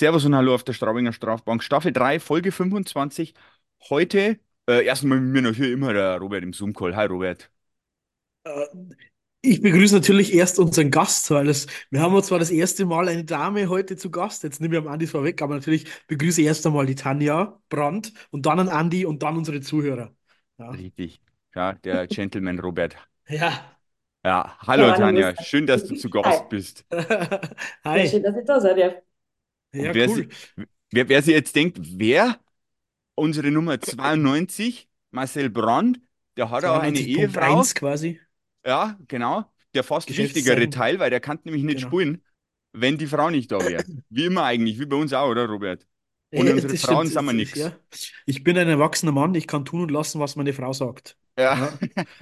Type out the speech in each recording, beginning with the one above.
Servus und Hallo auf der Straubinger Strafbank. Staffel 3, Folge 25. Heute, äh, erstmal mit mir natürlich immer der Robert im Zoom-Call. Hi Robert. Äh, Ich begrüße natürlich erst unseren Gast, weil es, wir haben zwar das erste Mal eine Dame heute zu Gast, jetzt nehmen wir am Andi vorweg, aber natürlich begrüße ich erst einmal die Tanja Brandt und dann an Andi und dann unsere Zuhörer. Ja. Richtig. Ja, der Gentleman Robert. Ja. Ja, Ja, hallo hallo, Tanja, schön, dass du zu Hi. Gast bist. Ja, schön, Hi. dass ich da sein darf. Ja, Und wer, cool. si- wer, wer sich jetzt denkt, wer unsere Nummer 92, Marcel Brand, der hat auch eine Ehefrau. 92.1 quasi. Ja, genau. Der fast wichtigere. Teil, weil der kann nämlich nicht Genau. spielen, wenn die Frau nicht da wäre. Wie immer eigentlich, wie bei uns auch, oder Robert? Ohne Ja, unsere Frauen stimmt. sind wir nichts. Ja. Ich bin ein erwachsener Mann, ich kann tun und lassen, was meine Frau sagt. Ja. Ja.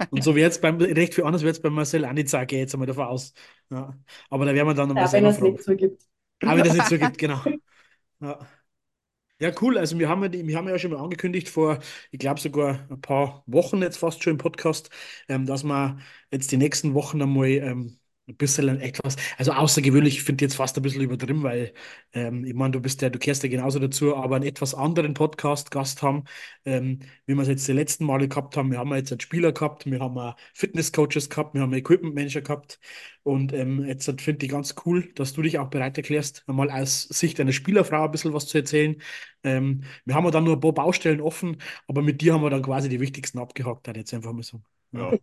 Und so wird es beim, recht viel anders wird es beim Marcel auch nicht sagen, gehe ich jetzt einmal davon aus. Ja. Aber da werden wir dann nochmal Ja, wenn selber er es nicht zugibt. Aber wenn das nicht so gibt, genau. Ja. Ja, cool. Also wir haben wir haben ja schon mal angekündigt vor, ich glaube sogar ein paar Wochen jetzt fast schon im Podcast, ähm, dass wir jetzt die nächsten Wochen einmal ähm, ein bisschen etwas, also außergewöhnlich, ich finde jetzt fast ein bisschen übertrieben, weil ähm, ich meine, du bist ja, du kehrst ja genauso dazu, aber einen etwas anderen Podcast-Gast haben, ähm, wie wir es jetzt die letzten Male gehabt haben. Wir haben ja jetzt einen Spieler gehabt, wir haben Fitness-Coaches gehabt, wir haben Equipment-Manager gehabt und ähm, jetzt finde ich ganz cool, dass du dich auch bereit erklärst, einmal aus Sicht einer Spielerfrau ein bisschen was zu erzählen. Ähm, wir haben ja dann nur ein paar Baustellen offen, aber mit dir haben wir dann quasi die wichtigsten abgehakt, hat jetzt einfach mal so. Ja.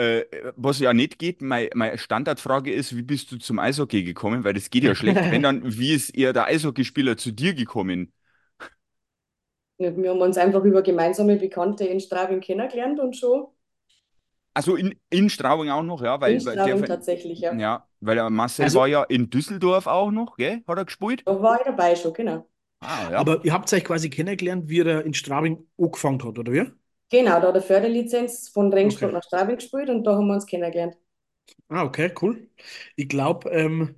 Äh, was ja nicht geht, meine, meine Standardfrage ist, wie bist du zum Eishockey gekommen? Weil das geht ja schlecht. Wenn dann, wie ist eher der Eishockeyspieler zu dir gekommen? Wir haben uns einfach über gemeinsame Bekannte in Straubing kennengelernt und schon Also in, in Straubing auch noch, ja, weil, in Straubing der, tatsächlich, ja. ja, weil der Marcel Also- war ja in Düsseldorf auch noch, gell? Hat er gespielt? Da war ich dabei schon, genau. Ah, ja. Aber ihr habt euch quasi kennengelernt, wie er in Straubing angefangen hat, oder wie? Genau, da hat er Förderlizenz von Regensburg Okay. nach Straubing gespielt und da haben wir uns kennengelernt. Ah, okay, cool. Ich glaube, ähm,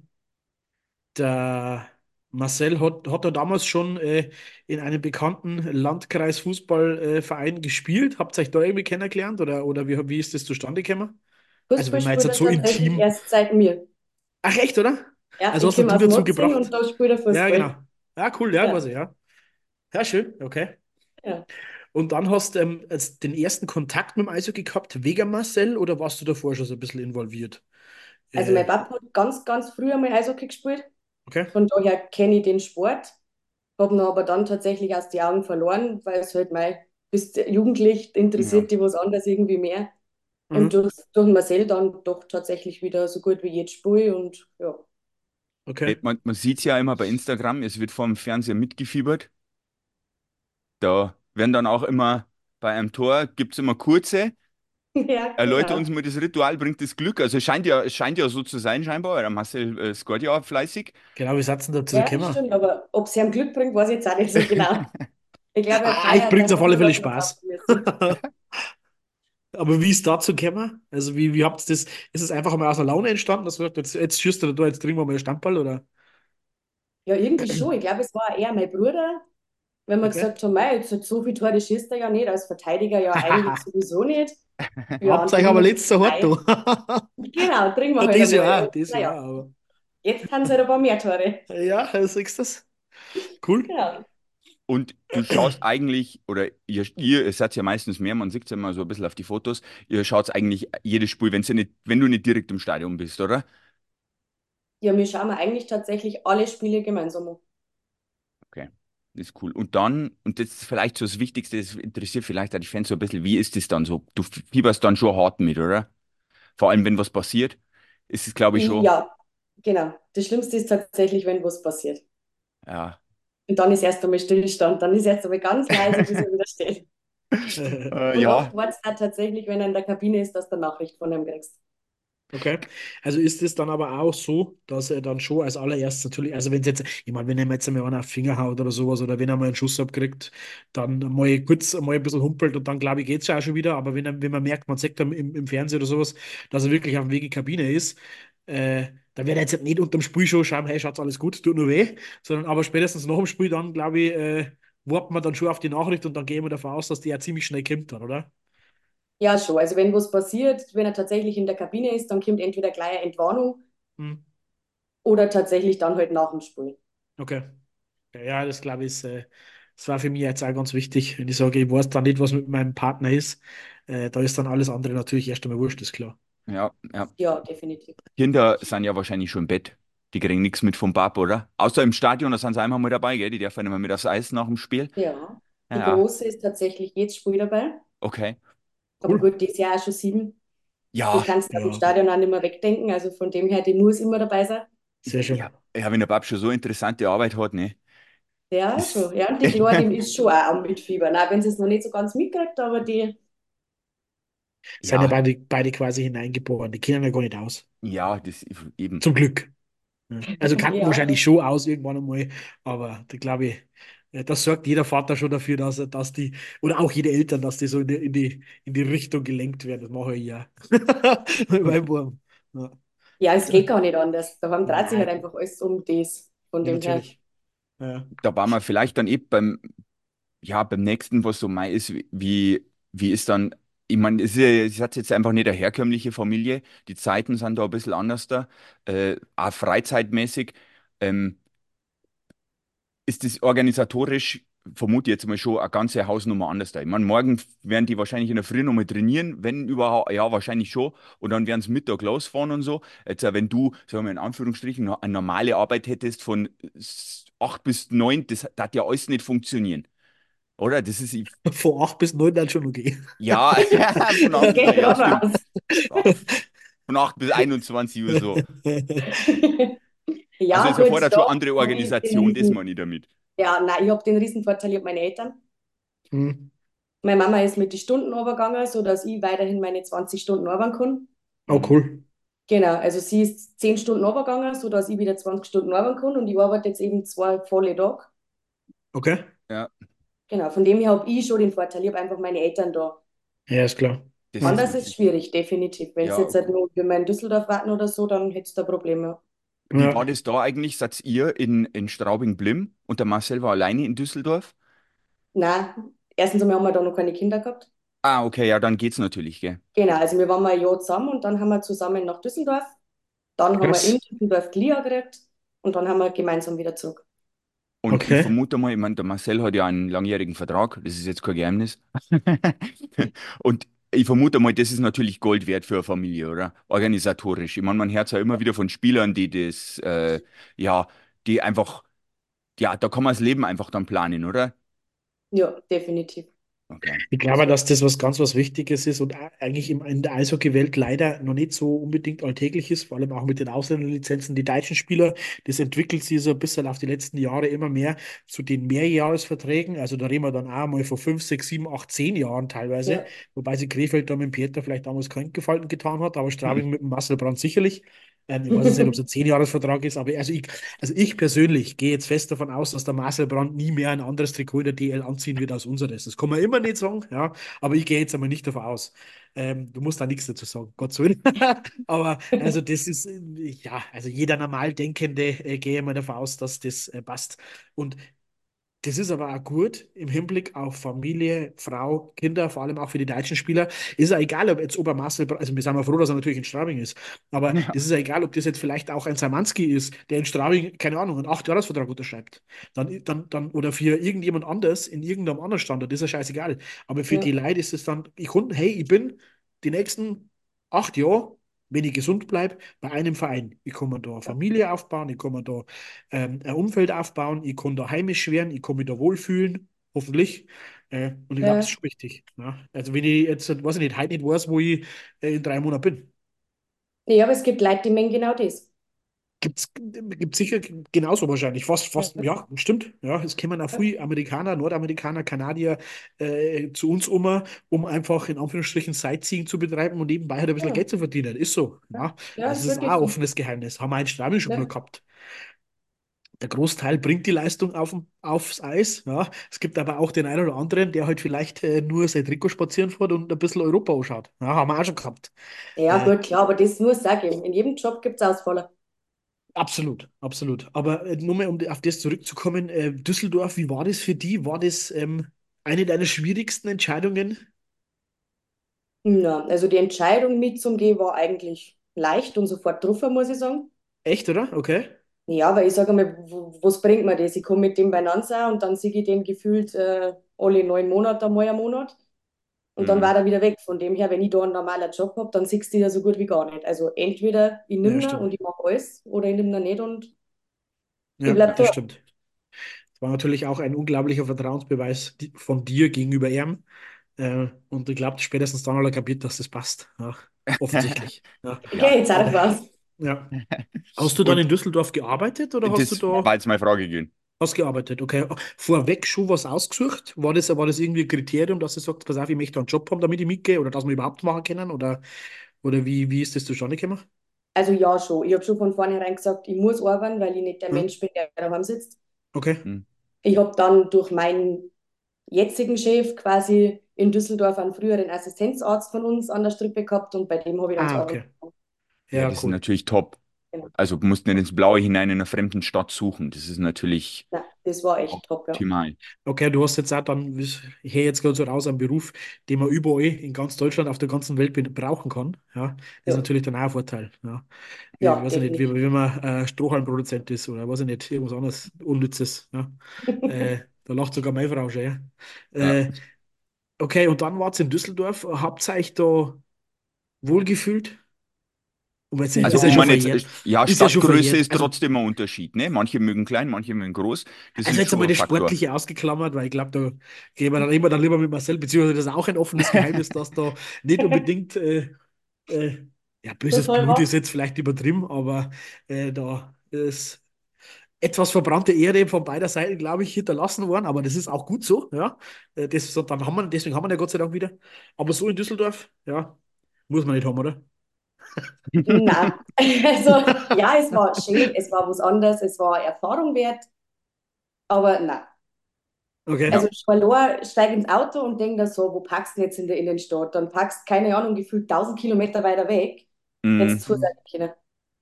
der Marcel hat, hat er damals schon äh, in einem bekannten Landkreis-Fußballverein äh, gespielt. Habt ihr euch da irgendwie kennengelernt oder, oder wie, wie ist das zustande gekommen? Also wenn man jetzt so intim- erst seit mir. Ach, echt, oder? Ja, Also hast du dazu Motzing gebracht? und da spielt er Fußball. Ja, genau. Ja, cool, ja, Ja. ich, ja. Ja, schön, okay. Ja. Und dann hast du ähm, den ersten Kontakt mit dem Eishockey gehabt wegen Marcel oder warst du davor schon so ein bisschen involviert? Also Äh, mein Papa hat ganz, ganz früh einmal Eishockey gespielt. okay. Von daher kenne ich den Sport. Habe ihn aber dann tatsächlich aus den Augen verloren, weil es halt mal, bist jugendlich, interessiert dich was anderes irgendwie mehr. Mhm. Und durch, durch Marcel dann doch tatsächlich wieder so gut wie jetzt spiele und ja. Okay. Man, man sieht es ja immer bei Instagram, es wird vom Fernseher mitgefiebert. Da werden dann auch immer bei einem Tor, gibt es immer kurze, Ja, erläuter genau. uns mal das Ritual, bringt das Glück. Also es scheint ja, es scheint ja so zu sein, scheinbar. Der Marcel äh, scoret ja auch fleißig. Genau, wie ihr dazu Ja, gekommen? stimmt, aber ob es ihm Glück bringt, weiß ich jetzt auch nicht so genau. Ich glaube, er Ah, ich bring's dann auf alle Fälle Spaß. Aber wie ist dazu gekommen? Also wie, wie habt ihr das? Ist es einfach mal aus der Laune entstanden, dass du sagst, jetzt, jetzt schießt du da, jetzt trinken wir mal einen Stammball oder? Ja, irgendwie schon. Ich glaube, es war eher mein Bruder, wenn wir Okay. gesagt haben, mei, jetzt hat so viel Tore schießt er ja nicht, als Verteidiger ja eigentlich sowieso nicht. Ja, Habt und euch dann aber hart gesagt, da. Genau, trinken wir Ja, halt dieses. Jahr, dieses Jahr, aber. jetzt haben sie halt ein paar mehr Tore. Ja, du siehst das. Cool. Genau. Und du schaust eigentlich, oder ihr, ihr, ihr seid ja meistens mehr, man sieht es ja immer so ein bisschen auf die Fotos, ihr schaut eigentlich jedes Spiel, wenn's ja nicht, wenn du nicht direkt im Stadion bist, oder? Ja, wir schauen eigentlich tatsächlich alle Spiele gemeinsam an. Das ist cool. Und dann, und das ist vielleicht so das Wichtigste, das interessiert vielleicht auch die Fans so ein bisschen, wie ist das dann so? Du fieberst dann schon hart mit, oder? Vor allem, wenn was passiert, ist es, glaube ich, schon, Ja, genau. Das Schlimmste ist tatsächlich, wenn was passiert. ja. Und dann ist erst einmal Stillstand, dann ist erst einmal ganz leise, bis er wieder steht. Äh, Und ja, oft wartet es auch tatsächlich, wenn er in der Kabine ist, dass du eine Nachricht von ihm kriegst. Okay. Also ist es dann aber auch so, dass er dann schon als allererstes natürlich, also wenn jetzt, ich meine, wenn er jetzt einmal einer auf den Finger haut oder sowas oder wenn er mal einen Schuss abkriegt, dann mal kurz mal ein bisschen humpelt und dann glaube ich, geht es ja auch schon wieder. Aber wenn, er, wenn man merkt, man sieht im, im, Fernsehen oder sowas, dass er wirklich auf dem Weg in die Kabine ist, äh, dann wird er jetzt nicht unterm Spiel schon schauen, hey, schaut's alles gut, tut nur weh, sondern aber spätestens nach dem Spiel dann, glaube ich, äh, wartet man dann schon auf die Nachricht und dann gehen wir davon aus, dass die ja ziemlich schnell kommt dann, oder? Ja, schon. Also wenn was passiert, wenn er tatsächlich in der Kabine ist, dann kommt entweder gleich eine Entwarnung Hm. oder tatsächlich dann halt nach dem Spiel. Okay. Ja, das glaube ich, ist, äh, das war für mich jetzt auch ganz wichtig. Wenn ich sage, ich weiß dann nicht, was mit meinem Partner ist, äh, da ist dann alles andere natürlich erst einmal wurscht, ist klar. Ja, ja. Ja, definitiv. Kinder sind ja wahrscheinlich schon im Bett. Die kriegen nichts mit vom Pap, oder? Außer im Stadion, da sind sie einmal mal dabei, gell? Die dürfen immer mit aufs Eis nach dem Spiel. Ja. Die Ja, Große ist tatsächlich jedes Spiel dabei. okay. Aber Cool. gut, die ist ja auch schon sieben. Die Ja, kannst du aus dem Ja, Stadion auch nicht mehr wegdenken. Also von dem her, die muss immer dabei sein. sehr schön. ja, ja, wenn der Pap schon so interessante Arbeit hat, ne? Ja, schon. Ja, und die Kleine, ist schon auch am Mitfiebern. Auch wenn sie es noch nicht so ganz mitkriegt, aber die, Sind ja ja, beide, beide quasi hineingeboren. Die kennen ja gar nicht aus. ja, das eben. Zum Glück. Also kannten ja, wahrscheinlich schon aus irgendwann einmal, aber da glaube ich, das sorgt jeder Vater schon dafür, dass, er- dass die, oder auch jede Eltern, dass die so in die, in die, in die Richtung gelenkt werden. Das mache ich ja. Meinem Buben. Ja. ja, es geht gar nicht anders. Daheim dreht sich halt einfach alles um das. Von ja, dem her. Ja. Da waren wir vielleicht dann eben beim, ja, beim nächsten, was so mei ist, wie, wie ist dann, ich meine, es ist, hat jetzt einfach nicht eine herkömmliche Familie, die Zeiten sind da ein bisschen anders da, äh, auch freizeitmäßig. Ähm, ist das organisatorisch, vermute ich jetzt mal schon, eine ganze Hausnummer anders da. Ich meine, morgen werden die wahrscheinlich in der Früh nochmal trainieren, wenn überhaupt, ja, wahrscheinlich schon. Und dann werden sie Mittag losfahren und so. Jetzt, äh, wenn du, sagen wir in Anführungsstrichen, noch eine normale Arbeit hättest von s- 8 bis 9, das hat ja alles nicht funktionieren. Oder? Das ist, ich- Von 8 bis 9 dann schon okay. ja, von 8 das bis, geht ja, davon stimmt. aus. Ja, von 8 bis 21 Uhr so. Also Ja, es gut, erfordert schon andere Organisation, das meine ich damit. ja, nein, ich habe den riesen Vorteil, ich habe meine Eltern. Hm. Meine Mama ist mit den Stunden runtergegangen, sodass ich weiterhin meine 20 Stunden arbeiten kann. Oh, cool. Genau, also sie ist 10 Stunden runtergegangen, sodass ich wieder 20 Stunden arbeiten kann und ich arbeite jetzt eben zwei volle Tage. Okay. Ja, Genau, von dem her habe ich schon den Vorteil, ich habe einfach meine Eltern da. Ja, ist klar. das ist Anders ist es wichtig. schwierig, definitiv. Wenn es Ja, jetzt halt nur wenn wir in Düsseldorf warten oder so, dann hättest du da Probleme. Wie war Ja. das da eigentlich? Seid ihr in, in Straubing-Blim und der Marcel war alleine in Düsseldorf? Nein, erstens einmal haben wir da noch keine Kinder gehabt. Ah, okay, ja, dann geht's natürlich, gell? Genau, also wir waren mal ein Jahr zusammen und dann haben wir zusammen nach Düsseldorf. Dann haben wir in Krass. Düsseldorf die Lia gekriegt und dann haben wir gemeinsam wieder zurück. Und ich Okay. vermute mal, ich meine, der Marcel hat ja einen langjährigen Vertrag, das ist jetzt kein Geheimnis. Und ich vermute mal, das ist natürlich Gold wert für eine Familie, oder? Organisatorisch. Ich meine, man hört ja immer wieder von Spielern, die das, äh, ja, die einfach, ja, da kann man das Leben einfach dann planen, oder? Ja, definitiv. Okay. Ich glaube, dass das was ganz was Wichtiges ist und eigentlich in der Eishockey-Welt leider noch nicht so unbedingt alltäglich ist, vor allem auch mit den Ausländerlizenzen. Die deutschen Spieler, das entwickelt sich so ein bisschen auf die letzten Jahre immer mehr zu den Mehrjahresverträgen. Also da reden wir dann auch mal von fünf, sechs, sieben, acht, zehn Jahren teilweise. Ja, Wobei sie Krefeld da mit dem Pieter vielleicht damals keinen Gefallen getan hat, aber Straubing mit dem Marcel Brandt sicherlich. Ähm, ich weiß nicht, ob es ein Zehnjahresvertrag ist, aber also ich, also ich persönlich gehe jetzt fest davon aus, dass der Marcel Brandt nie mehr ein anderes Trikot in der DL anziehen wird als unseres. Das kann man immer nicht sagen, ja, aber ich gehe jetzt einmal nicht davon aus. Ähm, du musst da nichts dazu sagen, Gottes Willen. Aber also das ist, äh, ja, also jeder normal Denkende äh, gehe mal davon aus, dass das äh, passt. Und das ist aber auch gut im Hinblick auf Familie, Frau, Kinder, vor allem auch für die deutschen Spieler. Ist ja egal, ob jetzt Obermarcel, also wir sind mal froh, dass er natürlich in Straubing ist, aber Ja. das ist ja egal, ob das jetzt vielleicht auch ein Samanski ist, der in Straubing, keine Ahnung, einen Acht-Jahres-Vertrag unterschreibt. Dann, dann, dann, oder für irgendjemand anders in irgendeinem anderen Standort, ist ja scheißegal. Aber für die ja, Leute ist es dann, ich hey, ich bin die nächsten acht Jahre, wenn ich gesund bleibe, bei einem Verein. Ich kann mir da eine Familie aufbauen, ich kann mir da ähm, ein Umfeld aufbauen, ich kann da heimisch werden, ich kann mich da wohlfühlen, hoffentlich. Äh, und ich glaube, das ist ja. schon wichtig. Ja? Also wenn ich jetzt, weiß ich nicht, heute nicht weiß, wo ich äh, in drei Monaten bin. Ja, aber es gibt Leute, die meinen genau das. Gibt's, gibt sicher genauso wahrscheinlich. Fast, fast, Ja, stimmt. Ja, es kommen auch viele Amerikaner, Nordamerikaner, Kanadier äh, zu uns um, um einfach in Anführungsstrichen Sightseeing zu betreiben und nebenbei halt ein bisschen ja, Geld zu verdienen. Ist so. ja, Ja. ja, Also ist auch ein offenes Geheimnis. Haben wir in Straubing schon Ja, genug gehabt. Der Großteil bringt die Leistung auf, aufs Eis. Ja. Es gibt aber auch den einen oder anderen, der halt vielleicht äh, nur sein Trikot spazieren fährt und ein bisschen Europa anschaut. Ja, haben wir auch schon gehabt. ja, Äh, gut, klar, aber das muss auch geben. In jedem Job gibt es Ausfälle. Absolut, absolut. Aber äh, nur mal, um auf das zurückzukommen, äh, Düsseldorf, wie war das für die? War das ähm, eine deiner schwierigsten Entscheidungen? Ja, also die Entscheidung mitzugehen war eigentlich leicht und sofort drauf, muss ich sagen. Echt, oder? Okay. Ja, weil ich sage mal, w- was bringt mir das? Ich komme mit dem beieinander und dann sehe ich den gefühlt äh, alle neun Monate einmal einen Monat und dann Mhm. war er wieder weg. Von dem her, wenn ich da einen normalen Job habe, dann siehst du ja so gut wie gar nicht. Also entweder ich Ja, nehme stimmt. und ich mache alles oder ich nehme ihn nicht und ich Ja, bleibe das da. stimmt. Das war natürlich auch ein unglaublicher Vertrauensbeweis von dir gegenüber ihm. Äh, und ich glaube, spätestens dann hat er kapiert, dass das passt. Ja, offensichtlich. Ja. Ja. jetzt auch raus. Ja. Hast du dann Und in Düsseldorf gearbeitet oder hast du das da war jetzt meine Frage gewesen. Was gearbeitet? Okay. Vorweg schon was ausgesucht? War das, war das irgendwie ein Kriterium, dass du sagst, pass auf, ich möchte einen Job haben, damit ich mitgehe oder dass wir überhaupt machen können? Oder, oder wie, wie ist das zustande gekommen? Also ja, schon. Ich habe schon von vornherein gesagt, ich muss arbeiten, weil ich nicht der Ja. Mensch bin, der daheim sitzt. Okay. Mhm. Ich habe dann durch meinen jetzigen Chef quasi in Düsseldorf einen früheren Assistenzarzt von uns an der Strippe gehabt und bei dem habe ich dann Ah, Arbeiten okay. Ja, Ja, das ist cool. natürlich top. Genau. Also du musst nicht ins Blaue hinein in einer fremden Stadt suchen. Das ist natürlich Nein, das war echt top, ja. optimal. Okay, du hast jetzt auch dann, ich höre jetzt gerade so raus, einen Beruf, den man überall in ganz Deutschland, auf der ganzen Welt brauchen kann. Ja, ist Ja, natürlich dann auch ein Vorteil. Ja, wie, ja weiß ich nicht, wie, definitiv. wie man äh, Strohhalmproduzent ist oder weiß ich nicht, irgendwas anderes Unnützes. Ja. Äh, da lacht sogar meine Frau schon. Ja. Ja. Äh, okay, und dann wart ihr in Düsseldorf. Habt ihr euch da wohlgefühlt? Also ist ja ich schon meine jetzt, verjährt. ja, Ist ja schon Stadtgröße verjährt. ist Also, trotzdem ein Unterschied, ne? Manche mögen klein, manche mögen groß. Das Also jetzt einmal ein das. Sportliche ausgeklammert, weil ich glaube, da gehen wir dann immer dann lieber mit Marcel, beziehungsweise das ist auch ein offenes Geheimnis, dass da nicht unbedingt, äh, äh, ja, böses Blut ist jetzt vielleicht übertrieben, aber äh, da ist etwas verbrannte Erde von beider Seiten, glaube ich, hinterlassen worden, aber das ist auch gut so, ja. Äh, Das, dann haben wir, deswegen haben wir ja Gott sei Dank wieder. Aber so in Düsseldorf, ja, muss man nicht haben, oder? Nein, also ja, es war schön, es war was anderes, es war Erfahrung wert, aber nein. Okay. Also Schwalor steig ins Auto und denk da so, wo packst du jetzt in der Innenstadt? Dann packst, keine Ahnung, gefühlt 1000 Kilometer weiter weg, Mm, du sein können.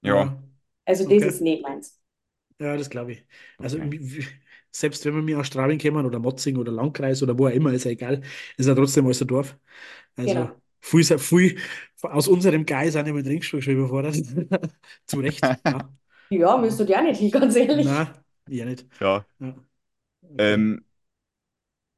ja, Also das okay. ist nicht meins. Ja, das glaube ich. Also okay. selbst wenn wir mir aus Straubing kommen oder Motzing oder Landkreis oder wo auch immer, ist ja egal, ist ja trotzdem alles ein Dorf. Also Genau. Viel, sehr- viel aus unserem Geist sind ja mit Ringstuhl schon überfordert. Zu Recht, ja. Ja, müsst ihr ja nicht hin, ganz ehrlich. Nein, ja nicht. Ja. Ja. Okay. Ähm,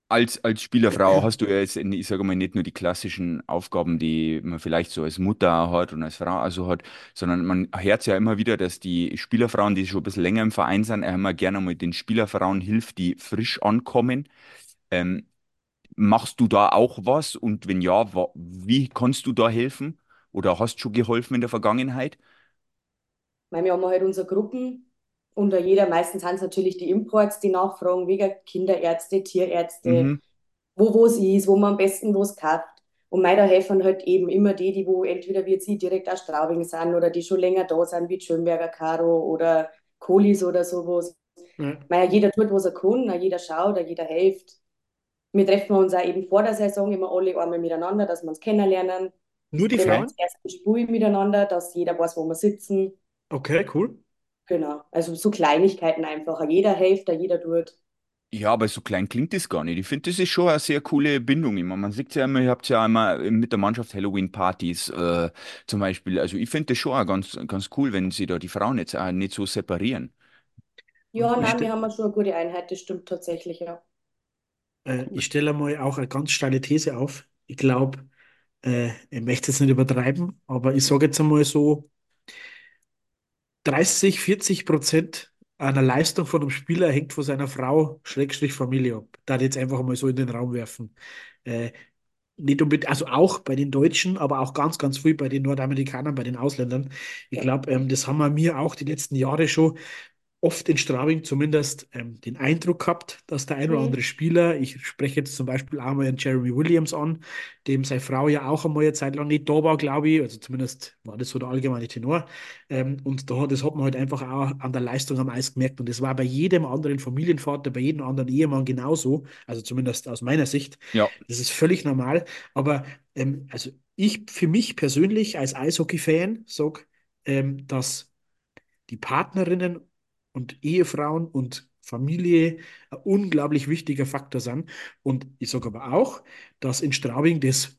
als, als Spielerfrau hast du ja jetzt, ich sage mal, nicht nur die klassischen Aufgaben, die man vielleicht so als Mutter hat und als Frau also hat, sondern man hört ja immer wieder, dass die Spielerfrauen, die schon ein bisschen länger im Verein sind, immer gerne mal den Spielerfrauen hilft, die frisch ankommen. Ähm, machst du da auch was? Und wenn ja, wie kannst du da helfen? Oder hast schon geholfen in der Vergangenheit? Weil wir haben halt unsere Gruppen und da jeder, meistens sind es natürlich die Imports, die nachfragen, wegen Kinderärzte, Tierärzte, Mhm. wo wo es ist, wo man am besten was kauft. Und mei, da helfen halt eben immer die, die wo entweder wie jetzt ich direkt aus Straubing sind oder die schon länger da sind, wie die Schönberger Caro oder Kolis oder sowas. Ja. Mei, jeder tut, was er kann, jeder schaut, jeder hilft. Wir treffen uns auch eben vor der Saison immer alle einmal miteinander, dass wir uns kennenlernen. Nur die Bringen Okay. Frauen? uns erst ein Spiel miteinander, dass jeder weiß, wo wir sitzen. Okay, cool. Genau. Also so Kleinigkeiten einfach. Jeder hilft, jeder tut. Ja, aber so klein klingt das gar nicht. Ich finde, das ist schon eine sehr coole Bindung immer. Man sieht ja immer, ihr habt ja immer mit der Mannschaft Halloween-Partys äh, zum Beispiel. Also ich finde das schon auch ganz, ganz cool, wenn sie da die Frauen jetzt auch nicht so separieren. Ja, nein, wir haben schon eine gute Einheit, das stimmt tatsächlich, ja. Äh, ich stelle mal auch eine ganz steile These auf. Ich glaube, äh, ich möchte es nicht übertreiben, aber ich sage jetzt einmal so, 30, 40 Prozent einer Leistung von einem Spieler hängt von seiner Frau, Schrägstrich Familie ab. Da jetzt einfach mal so in den Raum werfen. Äh, nicht unbedingt, also auch bei den Deutschen, aber auch ganz, ganz viel bei den Nordamerikanern, bei den Ausländern. Ich glaube, ähm, das haben wir mir auch die letzten Jahre schon oft in Straubing zumindest ähm, den Eindruck gehabt, dass der ein oder Mhm. andere Spieler, ich spreche jetzt zum Beispiel auch mal einen Jeremy Williams an, dem seine Frau ja auch einmal eine Zeit lang nicht da war, glaube ich, also zumindest war das so der allgemeine Tenor. Ähm, und da, das hat man halt einfach auch an der Leistung am Eis gemerkt. Und das war bei jedem anderen Familienvater, bei jedem anderen Ehemann genauso, also zumindest aus meiner Sicht. Ja, Das ist völlig normal. Aber ähm, also ich für mich persönlich als Eishockey-Fan sage, ähm, dass die Partnerinnen und Ehefrauen und Familie ein unglaublich wichtiger Faktor sind. Und ich sage aber auch, dass in Straubing das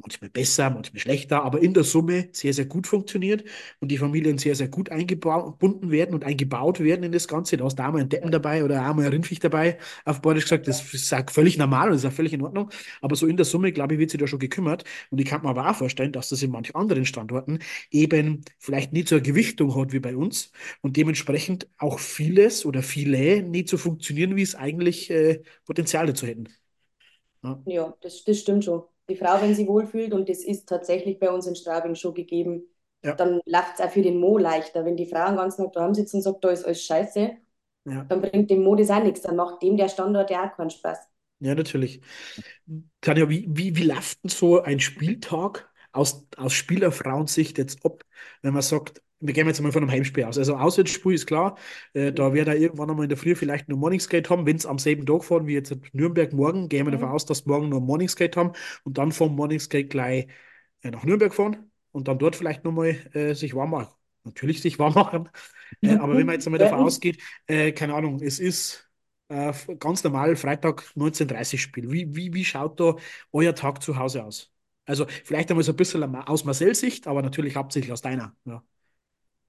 manchmal besser, manchmal schlechter, aber in der Summe sehr, sehr gut funktioniert und die Familien sehr, sehr gut eingebunden werden und eingebaut werden in das Ganze. Da ist da einmal ein Deppen dabei oder einmal ein Rindviech dabei, auf Bayerisch gesagt. Das ist auch völlig normal und ist auch völlig in Ordnung. Aber so in der Summe, glaube ich, wird sich da schon gekümmert. Und ich kann mir aber auch vorstellen, dass das in manchen anderen Standorten eben vielleicht nicht so eine Gewichtung hat wie bei uns und dementsprechend auch vieles oder viele nicht so funktionieren, wie es eigentlich äh, Potenzial dazu hätten. Ja, ja das, das stimmt schon die Frau, wenn sie wohlfühlt, und das ist tatsächlich bei uns in Straubing schon gegeben, ja. dann läuft es auch für den Mo leichter. Wenn die Frau den ganzen Tag daheim sitzt und sagt, da ist alles scheiße, ja. dann bringt dem Mo das auch nichts. Dann macht dem der Standort ja auch keinen Spaß. Ja, natürlich. Tanja, wie, wie, wie läuft denn so ein Spieltag aus, aus Spielerfrauensicht jetzt ab, wenn man sagt, wir gehen jetzt mal von einem Heimspiel aus. Also Auswärtsspiel ist klar, äh, da wird er irgendwann einmal in der Früh vielleicht noch Morningskate haben, wenn es am selben Tag fahren wie jetzt Nürnberg morgen, gehen wir mhm. davon aus, dass morgen noch Morningskate haben und dann vom Morningskate gleich äh, nach Nürnberg fahren und dann dort vielleicht nochmal äh, sich warm machen. Natürlich sich warm machen, äh, aber wenn man jetzt einmal davon ausgeht, äh, keine Ahnung, es ist äh, ganz normal Freitag 19.30 Spiel. Wie, wie, wie schaut da euer Tag zu Hause aus? Also vielleicht einmal so ein bisschen aus Marcel-Sicht, aber natürlich hauptsächlich aus deiner. Ja.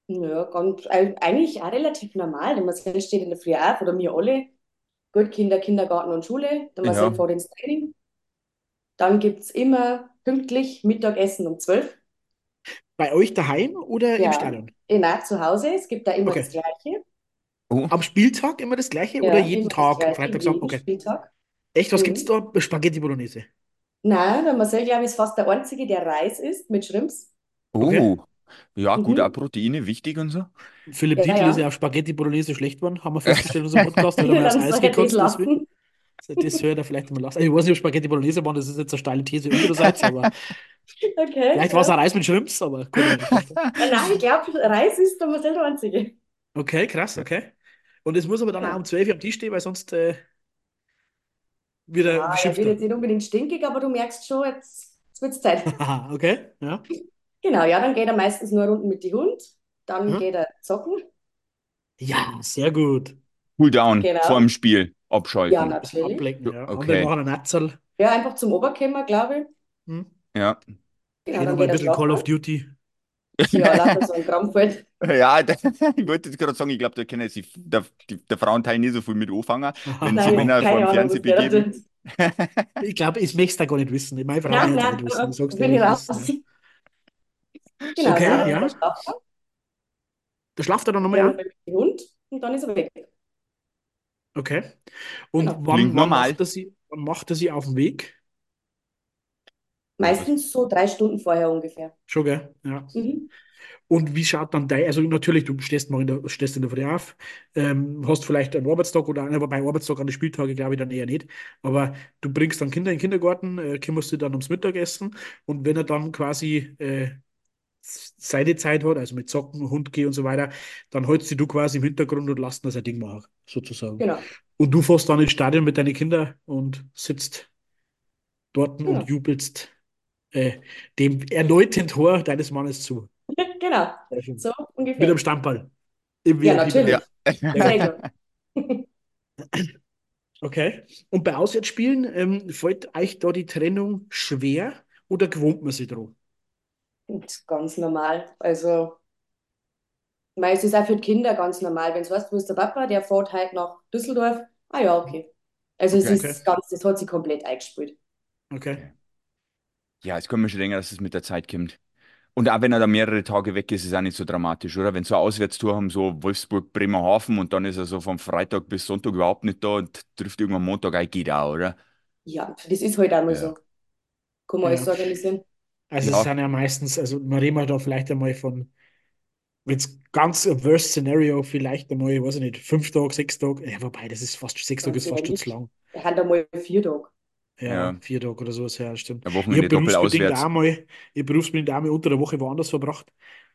Ja, ganz, eigentlich auch relativ normal. Der Marcel steht in der Früh auf, oder wir alle. Gut, Kinder, Kindergarten und Schule. Marcel ja. fährt ins Training. Dann gibt es immer pünktlich Mittagessen um 12. Bei euch daheim oder ja. im Stadion? Nein, zu Hause. Es gibt da immer okay. das Gleiche. Oh. Am Spieltag immer das Gleiche ja, oder jeden Tag? Freitag, jeden okay. Spieltag. Echt, was mhm. gibt es da? Spaghetti Bolognese? Nein, der Marcel, glaube ich, ist fast der Einzige, der Reis isst mit Shrimps. Oh. Okay. Ja, gut, mhm. auch Proteine wichtig und so. Philipp ja, Titel ja. ist ja auf Spaghetti Bolognese schlecht geworden, haben wir festgestellt in unserem Podcast, weil er das Eis gekotzt deswegen. Das hört er vielleicht mal lassen. Ich weiß nicht, ob Spaghetti Bolognese waren, das ist jetzt eine steile These unsererseits, aber okay, vielleicht war es ein Reis mit Shrimps, aber gut. Nein, ich glaube, Reis ist der Marcel der Einzige. Okay, krass, okay. Und es muss aber dann auch um 12 Uhr am Tisch stehen, weil sonst äh, wieder ja, er wird jetzt nicht unbedingt stinkig, aber du merkst schon, jetzt, jetzt wird es Zeit. okay, ja. Genau, ja, dann geht er meistens nur Runden mit dem Hund, dann hm? geht er zocken. Ja, sehr gut. Cool down genau. vor dem Spiel abschalten. Ja, natürlich. Ablenken, ja. Okay. Und dann machen Ja, einfach zum Oberkämmer, glaube ich. Hm? Ja. Genau, dann ein bisschen Call of Duty. Ja, lauter so ein Krampfeld. Ja, ich wollte gerade sagen, ich glaube, da können sich der, der Frauenteil nicht so viel mit anfangen, wenn nein, sie Männer vor dem Fernsehen begeben. ich glaube, ich möchte es da gar nicht wissen. Meine Frau nein, nein, nicht wissen. Sagst will ich raus. Genau, okay, ja. Der schlaft er dann nochmal ja, mit dem Hund und dann ist er weg. Okay. Und genau. wann, wann, macht er sie, wann macht er sie auf den Weg? Meistens so drei Stunden vorher ungefähr. Schon, gell? Ja. Mhm. Und wie schaut dann dein, also natürlich, du stehst mal in der, stehst in der Früh auf, ähm, hast vielleicht einen Arbeitstag oder aber bei Arbeitstag an den Spieltagen glaube ich dann eher nicht. Aber du bringst dann Kinder in den Kindergarten, äh, kümmerst dich dann ums Mittagessen und wenn er dann quasi äh, seine Zeit hat, also mit Zocken, Hund gehen und so weiter, dann hältst du quasi im Hintergrund und lässt das ein Ding machen, sozusagen. Genau. Und du fährst dann ins Stadion mit deinen Kindern und sitzt dort genau. und jubelst äh, dem erneuten Tor deines Mannes zu. genau, so ungefähr. Mit dem Stammball. Im ja, natürlich. Ja. okay. Und bei Auswärtsspielen ähm, fällt euch da die Trennung schwer oder gewohnt man sich dran? Ganz normal. Also, ich meine, es ist auch für die Kinder ganz normal. Wenn du weißt, wo ist der Papa, der fährt halt nach Düsseldorf. Ah ja, okay. Also okay, es ist okay. ganz, das hat sich komplett eingespielt. Okay. Ja, es kann mir schon denken, dass es mit der Zeit kommt. Und auch wenn er da mehrere Tage weg ist, ist es auch nicht so dramatisch, oder? Wenn so eine Auswärtstour haben, so Wolfsburg, Bremerhaven und dann ist er so vom Freitag bis Sonntag überhaupt nicht da und trifft irgendwann Montag ein, geht auch, oder? Ja, das ist halt auch mal ja. so. Kann man ja. alles organisieren. Also ja. es sind ja meistens, also man reden da vielleicht einmal von, wenn es ganz ein Worst Scenario, vielleicht einmal, ich weiß ich nicht, fünf Tage, sechs Tage, ja, wobei, das ist fast, sechs Tage ist fast schon zu lang. Er hat einmal vier Tage. Ja, ja, vier Tage oder sowas, ja, stimmt. Eine Wochenende ich habe berufsbedingt auch mal, ich berufsbedingt auch mal unter der Woche woanders verbracht.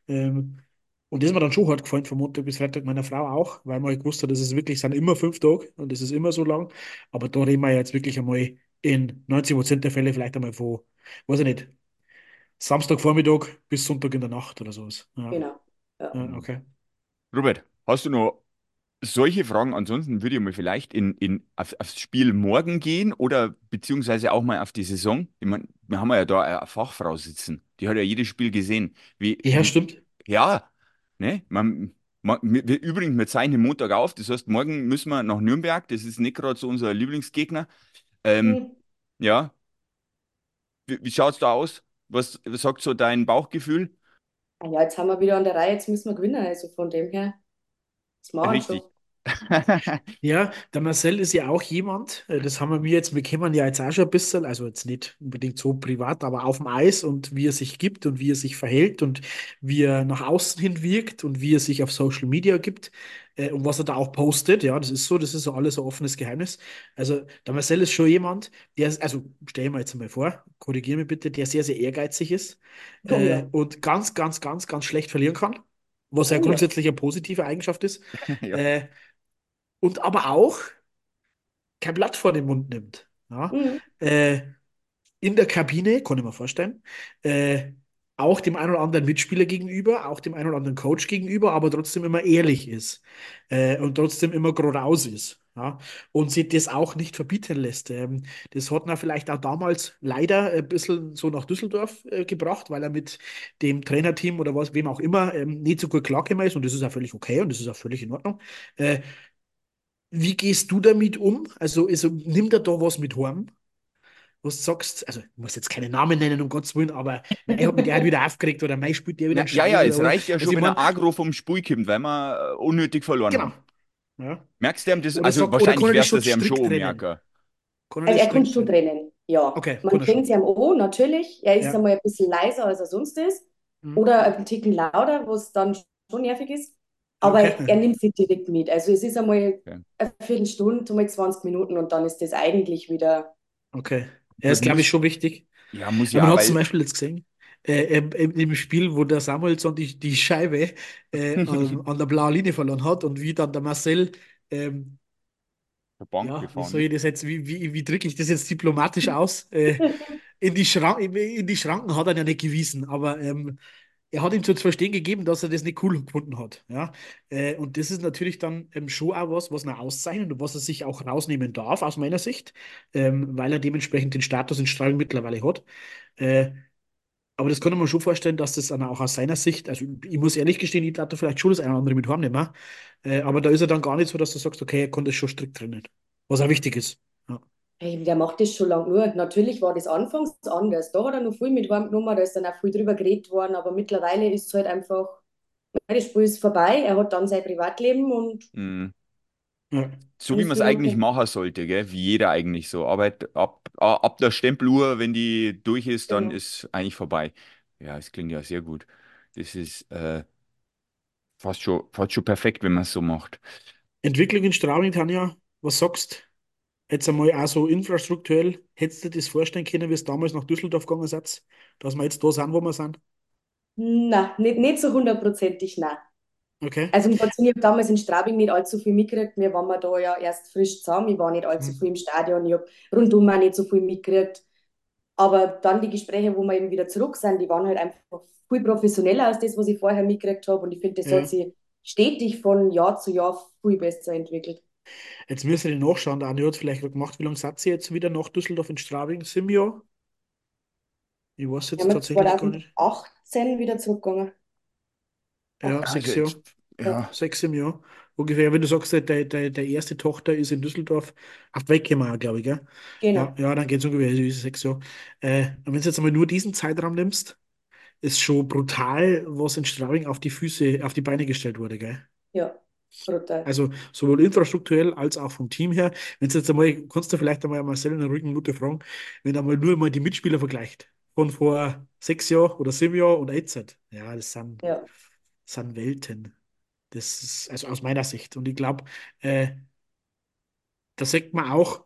Ähm, und das ist mir dann schon hart gefallen, von Montag bis Freitag, meiner Frau auch, weil man halt gewusst hat, dass es wirklich sind immer fünf Tage und das ist immer so lang. Aber da reden wir jetzt wirklich einmal in 90% der Fälle vielleicht einmal von, weiß ich nicht, Samstagvormittag bis Sonntag in der Nacht oder sowas. Ja. Genau. Ja. Ja, okay. Robert, hast du noch solche Fragen, ansonsten würde ich mal vielleicht in, in, auf, aufs Spiel morgen gehen oder beziehungsweise auch mal auf die Saison. Ich meine, wir haben ja da eine Fachfrau sitzen, die hat ja jedes Spiel gesehen. Wie, Ja, stimmt. ja, ne? Man, man, wir, übrigens, wir zeichnen Montag auf, das heißt, morgen müssen wir nach Nürnberg, das ist nicht gerade so unser Lieblingsgegner. Ähm, Hm. ja, wie, wie schaut es da aus? Was, sagt so dein Bauchgefühl? Ja, jetzt haben wir wieder an der Reihe, jetzt müssen wir gewinnen. Also von dem her, das machen wir. Richtig. Ja, der Marcel ist ja auch jemand, äh, das haben wir mir jetzt, wir kennen ja jetzt auch schon ein bisschen, also jetzt nicht unbedingt so privat, aber auf dem Eis und wie er sich gibt und wie er sich verhält und wie er nach außen hin wirkt und wie er sich auf Social Media gibt äh, und was er da auch postet. Ja, das ist so, das ist so alles ein offenes Geheimnis. Also der Marcel ist schon jemand, der, ist- also stell mir jetzt mal vor, korrigiere mich bitte, der sehr, sehr ehrgeizig ist Oh äh, ja. und ganz, ganz, ganz, ganz schlecht verlieren kann, was ja Oh ja. grundsätzlich eine positive Eigenschaft ist. Ja. Äh, und aber auch kein Blatt vor den Mund nimmt. Ja? Mhm. Äh, in der Kabine, kann ich mir vorstellen, äh, auch dem einen oder anderen Mitspieler gegenüber, auch dem einen oder anderen Coach gegenüber, aber trotzdem immer ehrlich ist äh, und trotzdem immer geradeaus ist. Ja? Und sich das auch nicht verbieten lässt. Ähm, das hat er vielleicht auch damals leider ein bisschen so nach Düsseldorf äh, gebracht, weil er mit dem Trainerteam oder was, wem auch immer, ähm, nicht so gut klargekommen ist. Und das ist auch völlig okay und das ist auch völlig in Ordnung. Äh, wie gehst du damit um? Also, also nimm da da was mit heim, was du sagst. Also, ich muss jetzt keine Namen nennen, um Gottes Willen, aber ich habe der halt wieder aufgeregt oder mein spielt der wieder Na, ja, ja, es reicht ja Also, schon, ich wenn er mein, agro vom Spiel kommt, weil wir äh, unnötig verloren genau. haben. Ja. Merkst du ihm das? Oder, Also sag, wahrscheinlich er wärst du schon strikt Show trennen? merken. Kann er Also er kann strikt schon trennen? trennen, ja. Okay, Man er schon. es ja am Ohr, natürlich. Er ist Ja. einmal ein bisschen leiser, als er sonst ist. Mhm. Oder ein Ticken lauter, was dann schon nervig ist. Aber Okay. er nimmt sich direkt mit. Also es ist einmal Okay. eine Viertelstunde, einmal 20 Minuten und dann ist das eigentlich wieder. Okay. Ja, Gut, ist, glaube ich, schon wichtig. ja, muss Aber ja, man hat zum. Beispiel jetzt gesehen, äh, im, im Spiel, wo der Samuelsson die, die Scheibe äh, an, an der blauen Linie verloren hat und wie dann der Marcel ähm, ja, wie gefahren soll ich das jetzt, wie, wie, wie drücke ich das jetzt diplomatisch aus? Äh, in die Schrank, in, in die Schranken hat er ja nicht gewiesen, aber ähm, er hat ihm zu verstehen gegeben, dass er das nicht cool gefunden hat. Ja? Äh, und das ist natürlich dann ähm, schon auch was, was er auszeichnet und was er sich auch rausnehmen darf, aus meiner Sicht, ähm, weil er dementsprechend den Status in Strahlung mittlerweile hat. Äh, aber das kann man schon vorstellen, dass das dann auch aus seiner Sicht, also ich muss ehrlich gestehen, ich darf da vielleicht schon das eine oder andere mit heimnehmen, äh, aber da ist er dann gar nicht so, dass du sagst, okay, er kann das schon strikt trennen. Was auch wichtig ist. Der macht das schon lange nur. Natürlich war das anfangs anders. Da hat er noch viel mit heimgenommen, da ist dann auch viel drüber geredet worden, aber mittlerweile ist es halt einfach, das Spiel ist vorbei, er hat dann sein Privatleben und Mhm. So wie man es eigentlich okay. machen sollte, gell? Wie jeder eigentlich so. Arbeit ab, ab der Stempeluhr, wenn die durch ist, dann Genau. ist eigentlich vorbei. Ja, es klingt ja sehr gut. Das ist äh, fast schon, fast schon perfekt, wenn man es so macht. Entwicklung in Straubing, Tanja, was sagst Jetzt einmal auch so infrastrukturell, hättest du dir das vorstellen können, wie es damals nach Düsseldorf gegangen ist, dass wir jetzt da sind, wo wir sind? Nein, nicht, nicht so hundertprozentig, nein. Okay. Also ich habe damals in Straubing nicht allzu viel mitgekriegt. Wir waren da ja erst frisch zusammen. Ich war nicht allzu Mhm. viel im Stadion. Ich habe rundum auch nicht so viel mitgekriegt. Aber dann die Gespräche, wo wir eben wieder zurück sind, die waren halt einfach viel professioneller als das, was ich vorher mitgekriegt habe. Und ich finde, das hat Ja. sich stetig von Jahr zu Jahr viel besser entwickelt. Jetzt müssen wir nachschauen, der Andi hat es vielleicht gerade gemacht. Wie lange seid ihr jetzt wieder nach Düsseldorf in Straubing? Sieben Jahre? Ich weiß jetzt haben tatsächlich gar nicht. 2018 wieder zurückgegangen. Ja, Ach, sechs Also Jahre. ja, Sechs, sieben Jahre. Ungefähr, wenn du sagst, der, der, der erste Tochter ist in Düsseldorf, auf weggekommen, glaube ich, gell? Ja, genau. ja, dann geht es ungefähr also sechs Jahre. Äh, und wenn du jetzt einmal nur diesen Zeitraum nimmst, ist schon brutal, was in Straubing auf die Füße, auf die Beine gestellt wurde, gell? Ja, brutal. Also sowohl infrastrukturell als auch vom Team her. Wenn du jetzt einmal, kannst du vielleicht einmal Marcel in der Rückenminute fragen, wenn er mal nur mal die Mitspieler vergleicht, von vor sechs Jahren oder sieben Jahren und jetzt. Ja, das sind, Ja. sind Welten. Das ist, also aus meiner Sicht. Und ich glaube, äh, da sieht man auch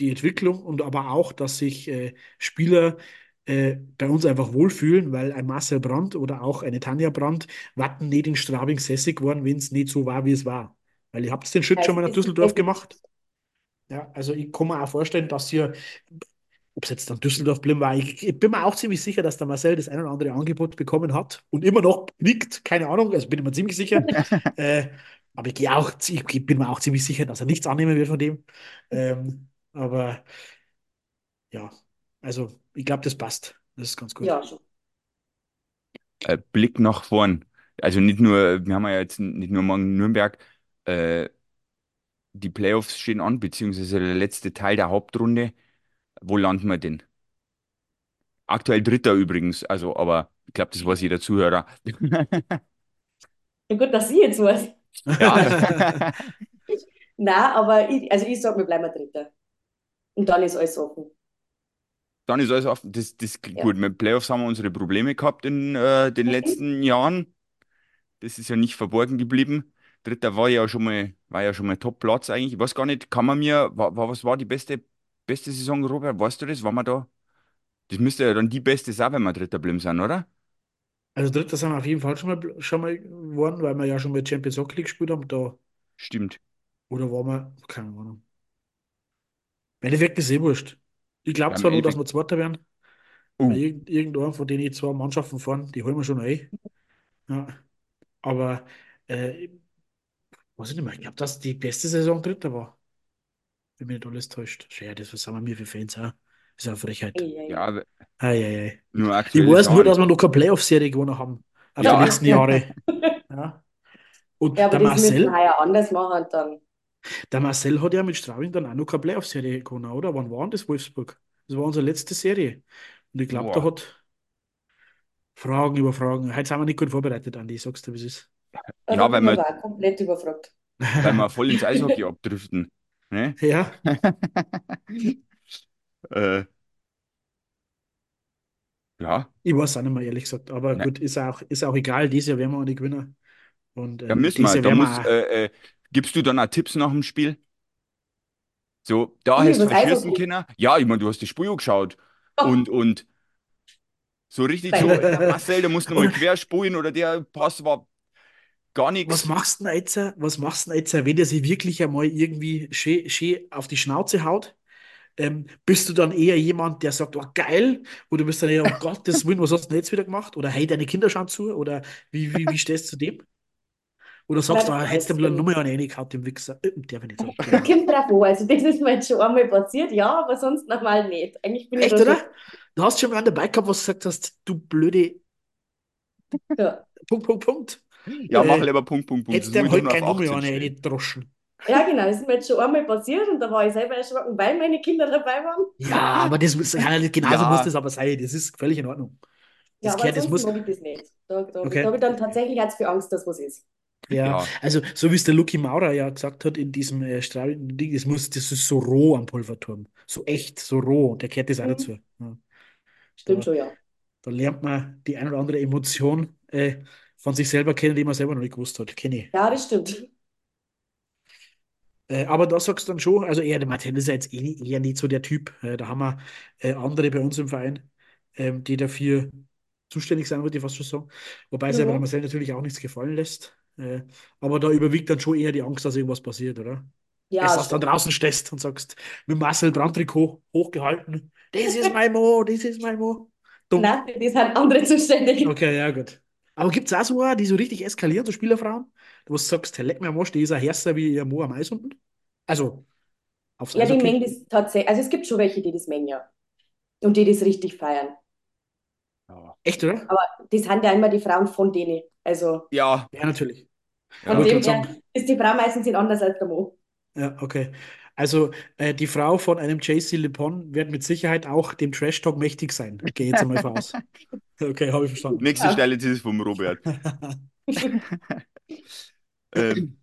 die Entwicklung und aber auch, dass sich äh, Spieler äh, bei uns einfach wohlfühlen, weil ein Marcel Brandt oder auch eine Tanja Brandt warten nicht in Straubing sässig geworden, wenn es nicht so war, wie es war. Weil ihr habt den Schritt schon mal nach Düsseldorf gemacht. Ja, also ich kann mir auch vorstellen, dass ihr, ob es jetzt dann Düsseldorf blieb war, ich, ich bin mir auch ziemlich sicher, dass der Marcel das ein oder andere Angebot bekommen hat und immer noch liegt, keine Ahnung, also bin ich mir ziemlich sicher. äh, Aber ich, auch, ich bin mir auch ziemlich sicher, dass er nichts annehmen wird von dem. Ähm, aber ja, also ich glaube, das passt. Das ist ganz gut. Ja, schon. Äh, Blick nach vorn. Also nicht nur, wir haben ja jetzt nicht nur morgen Nürnberg, äh, die Playoffs stehen an, beziehungsweise der letzte Teil der Hauptrunde. Wo landen wir denn? Aktuell Dritter übrigens, also, aber ich glaube, das weiß jeder Zuhörer. Ja, gut, dass ich jetzt weiß. Ja, Nein, aber ich, also ich sage, wir bleiben Dritter. Und dann ist alles offen. Dann ist alles offen. Das, das Ja. gut. Mit Playoffs haben wir unsere Probleme gehabt in äh, den Mhm. letzten Jahren. Das ist ja nicht verborgen geblieben. Dritter war ja schon mal, war ja schon mal Top-Platz eigentlich. Ich weiß gar nicht, kann man mir, war, war, was war die beste, beste Saison, Robert? Weißt du das? War man da? Das müsste ja dann die beste sein, wenn wir Dritter bleiben sind, oder? Also Dritter sind wir auf jeden Fall schon mal, schon mal geworden, weil wir ja schon mal Champions Hockey League gespielt haben. Da, Stimmt. oder waren wir, keine Ahnung. Im Endeffekt ist eh wurscht. Ich glaube Ja, zwar nur, dass wir Zweiter werden. Weil irgend, irgendwann von denen zwei Mannschaften fahren, die holen wir schon ein. Ja. Aber äh, weiß ich nicht mehr. Ich glaube, dass die beste Saison Dritter war. Wenn mich nicht alles täuscht. Ja, das was sind wir für Fans auch. Das ist eine Frechheit. Ei, ei. ja, Ei, ei, ei. nur Ich weiß nur, dass wir noch keine Playoff-Serie gewonnen haben. Auf Ja. die letzten Jahre. Ja. Und Ja, aber der das müssen Marcel, wir heuer anders machen dann. Der Marcel hat ja mit Straubing dann auch noch keine Playoff-Serie gewonnen, oder? Wann war denn das Wolfsburg? Das war unsere letzte Serie. Und ich glaube, da hat Fragen über Fragen. Heute sind wir nicht gut vorbereitet, Andi. Ich sag's dir, wie es ist. Ja, weil aber auch komplett überfragt. weil wir voll ins Eishockey abdriften. Ne? Ja, äh, ja, ich weiß auch nicht mehr, ehrlich gesagt. Aber Ja. gut, ist auch, ist auch egal. Dieses Jahr werden wir auch nicht gewinnen. Und da ähm, müssen dieses wir, da muss, äh, äh, gibst du dann auch Tipps nach dem Spiel? So, da hast du Eishockey? können. Ja, ich meine, du hast das Spiel geschaut. Oh. Und, und so richtig so, Marcel, der muss nochmal querspulen oder der Pass war gar was nichts. machst du denn jetzt, was machst du denn jetzt, wenn der sich wirklich einmal irgendwie schön, schön auf die Schnauze haut? Ähm, bist du dann eher jemand, der sagt, oh geil, oder bist du dann eher, um Gottes Willen, was hast du denn jetzt wieder gemacht? Oder hey, deine Kinder schauen zu? Oder wie, wie, wie stehst du zu dem? Oder sagst du, ah, das hättest du mir ich nochmal einen reingehauen, dem Wichser? Äh, der will nicht sagen. Ahnung. Kommt drauf an. Also, das ist mir jetzt schon einmal passiert, ja, aber sonst normal nicht. Eigentlich bin ich Echt, da oder? Du hast schon mal einen dabei gehabt, was du gesagt hast, du blöde. Ja. Punkt, Punkt, Punkt. Ja, mach Äh, lieber Punkt, Punkt, Punkt. Hättest Das du dem ich halt keine Nummer 18 eine stellen. reindroschen. ja, genau, das ist mir jetzt schon einmal passiert und da war ich selber erschrocken, weil meine Kinder dabei waren. Ja, aber das muss, ja, genauso Ja. muss das aber sein. Das ist völlig in Ordnung. Ja, Das aber gehört, das muss, mag ich das nicht. Da, da, Okay. da habe ich dann tatsächlich jetzt für Angst, dass was ist. Ja, Ja. also so wie es der Lucky Maurer ja gesagt hat in diesem äh, strahlenden Ding, das muss, das ist so roh am Pulverturm. So echt, so roh. Und der gehört das auch Mhm. dazu. Ja. Stimmt Da, schon, ja. da lernt man die ein oder andere Emotion äh, von sich selber kennen, die man selber noch nicht gewusst hat. Kenne ich. Ja, das stimmt. Äh, aber da sagst du dann schon, also eher der Martin ist ja jetzt eh, eher nicht so der Typ. Äh, da haben wir äh, andere bei uns im Verein, ähm, die dafür zuständig sein, würde ich fast schon sagen. Wobei sich Mhm. aber Marcel natürlich auch nichts gefallen lässt. Aber da überwiegt dann schon eher die Angst, dass irgendwas passiert, oder? Ja, dass du dann draußen stehst und sagst, mit Marcel Brandtrikot hochgehalten, das ist mein Mo, das ist mein Mo. Dumm. Nein, die sind andere zuständig. Okay, ja, gut. Aber gibt es auch so eine, die so richtig eskalieren, so Spielerfrauen, wo du sagst, hey, leck mir am Arsch, die ist ein härter wie ihr Mo am Eis unten? Also, aufs Ja, die Eishockey. mengen das tatsächlich. Also es gibt schon welche, die das mengen, ja. Und die das richtig feiern. Ja. Echt, oder? Aber das sind ja immer die Frauen von denen. Also Ja, Ja, natürlich. Von ja. ich dem her sagen- ist die Frau meistens nicht anders als der Mo. Ja, okay. Also, äh, die Frau von einem JC LePon wird mit Sicherheit auch dem Trash Talk mächtig sein. Gehe jetzt einmal voraus. Okay, habe ich verstanden. Nächste Ja. Stelle ist vom Robert. Ähm,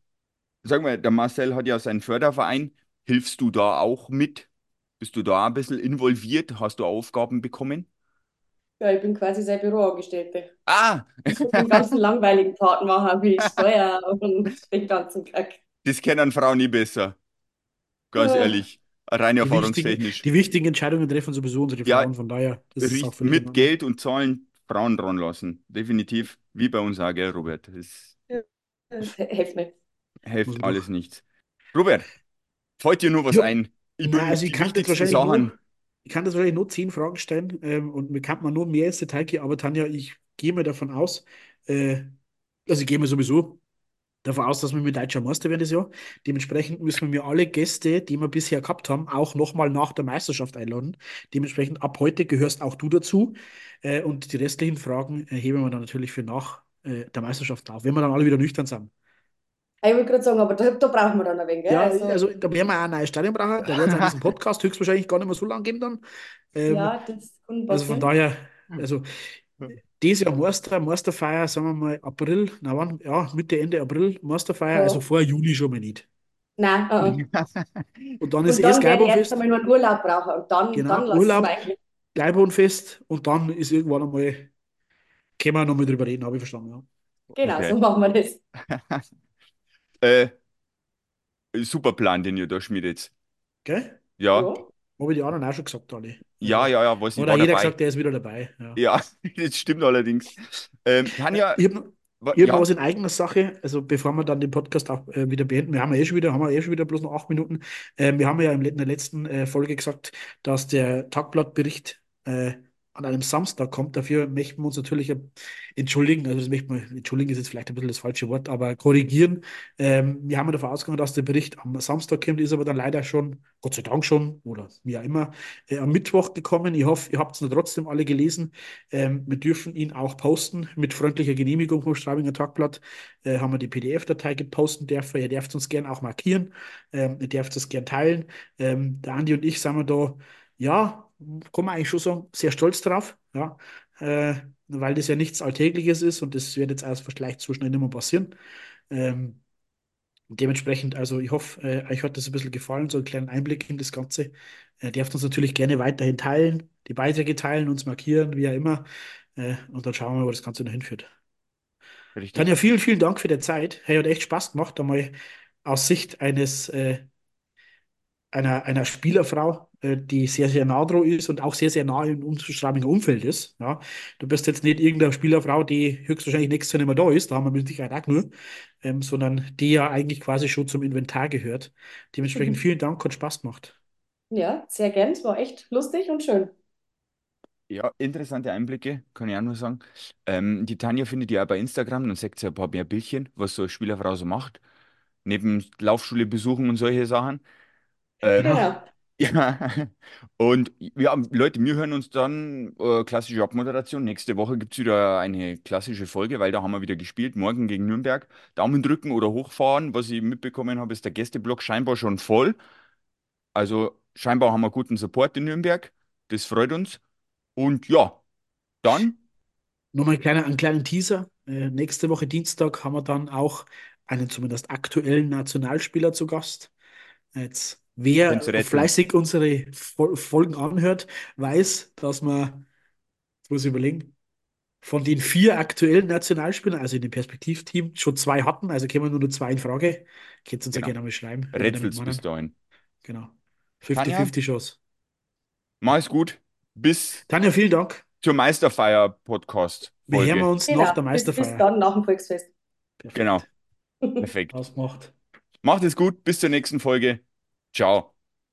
sag mal, der Marcel hat ja seinen Förderverein. Hilfst du da auch mit? Bist du da ein bisschen involviert? Hast du Aufgaben bekommen? Ja, ich bin quasi sein Büroangestellte. Ah, Ich muss den ganzen langweiligen Part machen, wie Steuer und den ganzen Kack. das kennen Frauen nie besser. Ganz Ja. ehrlich. Rein Die wichtigen, erfahrungstechnisch. die wichtigen Entscheidungen treffen sowieso unsere Ja, Frauen, von daher, das ist auch in mit. Geld und Zahlen Frauen dran lassen. Definitiv. Wie bei uns auch, gell, Robert? Das Das hilft nicht. Hilft alles nichts. Robert, fällt dir nur was ein? Ich Na, will also die ich kann das wichtigsten Sachen. nur, ich kann das wahrscheinlich nur zehn Fragen stellen ähm, und mir kann man nur mehr ins Detail gehen, aber Tanja, ich gehe mir davon aus, äh, also ich gehe mir sowieso davon aus, dass wir mit Deutscher Meister werden das Jahr. Dementsprechend müssen wir alle Gäste, die wir bisher gehabt haben, auch nochmal nach der Meisterschaft einladen. Dementsprechend ab heute gehörst auch du dazu. Äh, und die restlichen Fragen äh, heben wir dann natürlich für nach äh, der Meisterschaft auf, wenn wir dann alle wieder nüchtern sind. Ich wollte gerade sagen, aber da, da brauchen wir dann ein wenig. Ja, also, also, da werden wir auch ein neues Stadion brauchen. Da wird es an diesem Podcast höchstwahrscheinlich gar nicht mehr so lange geben dann. Ähm, ja, das kann Also von daher, also dieses Jahr Meister, Meisterfeier, sagen wir mal April, na wann? Ja, Mitte, Ende April, Meisterfeier, ja. also vor Juli schon mal nicht. Nein, uh -uh. Und dann ist und erst Geibohnfest. erst einmal nur einen Urlaub brauchen und dann, genau, dann Urlaub, Geibohnfest und dann ist irgendwann einmal, können wir noch mal drüber reden, habe ich verstanden, ja. Genau, okay. so machen wir das. äh, super Plan, den ihr da schmiedet. Gell? Ja. ja. Habe ich die anderen auch schon gesagt, alle. Ja, ja, ja, was ich Oder jeder dabei. gesagt, der ist wieder dabei. Ja, ja das stimmt allerdings. Ähm, Tanja, ich habe ich habe ja. was in eigener Sache, also bevor wir dann den Podcast auch äh, wieder beenden, wir haben ja eh schon wieder, haben wir eh schon wieder bloß noch acht Minuten. Äh, wir haben ja in der letzten äh, Folge gesagt, dass der Tagblattbericht äh, an einem Samstag kommt. Dafür möchten wir uns natürlich entschuldigen. Also das möchten wir, entschuldigen ist jetzt vielleicht ein bisschen das falsche Wort, aber korrigieren. Ähm, wir haben davon ausgegangen, dass der Bericht am Samstag kommt, ist aber dann leider schon, Gott sei Dank schon, oder wie auch immer, äh, am Mittwoch gekommen. Ich hoffe, ihr habt es trotzdem alle gelesen. Ähm, wir dürfen ihn auch posten mit freundlicher Genehmigung vom Straubinger Tagblatt. Äh, haben wir die PDF-Datei gepostet dürfen. Ihr dürft uns gerne auch markieren. Ähm, ihr dürft es gerne teilen. Ähm, der Andi und ich sind wir da, ja, kann man eigentlich schon sagen, sehr stolz drauf, ja, äh, weil das ja nichts Alltägliches ist und das wird jetzt erst vielleicht so schnell nicht mehr passieren. Ähm, dementsprechend, also ich hoffe, äh, euch hat das ein bisschen gefallen, so einen kleinen Einblick in das Ganze. Äh, dürft uns natürlich gerne weiterhin teilen, die Beiträge teilen, uns markieren, wie auch immer. Äh, und dann schauen wir mal, wo das Ganze noch hinführt. Richtig. Tanja, vielen, vielen Dank für die Zeit. Hey, hat echt Spaß gemacht, einmal aus Sicht eines äh, einer, einer Spielerfrau, äh, die sehr, sehr nah dran ist und auch sehr, sehr nah im Schrabinger Umfeld ist. Ja. Du bist jetzt nicht irgendeine Spielerfrau, die höchstwahrscheinlich nächstes Jahr nicht mehr da ist, da haben wir mit Sicherheit auch nur, ähm, sondern die ja eigentlich quasi schon zum Inventar gehört. Dementsprechend mhm. vielen Dank, hat Spaß gemacht. Ja, sehr gern. Es war echt lustig und schön. Ja, interessante Einblicke, kann ich auch nur sagen. Ähm, die Tanja findet ja auch bei Instagram, dann sagt sie ein paar mehr Bildchen, was so eine Spielerfrau so macht. Neben Laufschule besuchen und solche Sachen. Ähm, Genau. ja, und ja, Leute, wir hören uns dann äh, klassische Abmoderation. Nächste Woche gibt es wieder eine klassische Folge, weil da haben wir wieder gespielt. Morgen gegen Nürnberg. Daumen drücken oder hochfahren. Was ich mitbekommen habe, ist der Gästeblock scheinbar schon voll. Also scheinbar haben wir guten Support in Nürnberg. Das freut uns. Und ja, dann Nochmal ein kleiner, einen kleinen Teaser. Äh, nächste Woche Dienstag haben wir dann auch einen zumindest aktuellen Nationalspieler zu Gast. Jetzt Wer fleißig unsere Folgen anhört, weiß, dass man, jetzt muss ich überlegen, von den vier aktuellen Nationalspielern, also in dem Perspektivteam, schon zwei hatten, also kämen nur noch zwei in Frage. Könnt ihr uns genau. ja gerne mal schreiben. Rätsels bis dahin. Genau. 50-50 Chance. Mach's gut. Bis Tanja, vielen Dank. zur Meisterfeier-Podcast. Wir hören uns genau. nach der Meisterfeier. Bis, bis dann nach dem Volksfest. Perfekt. Genau. Perfekt. Ausgemacht. Macht es gut. Bis zur nächsten Folge. Ciao.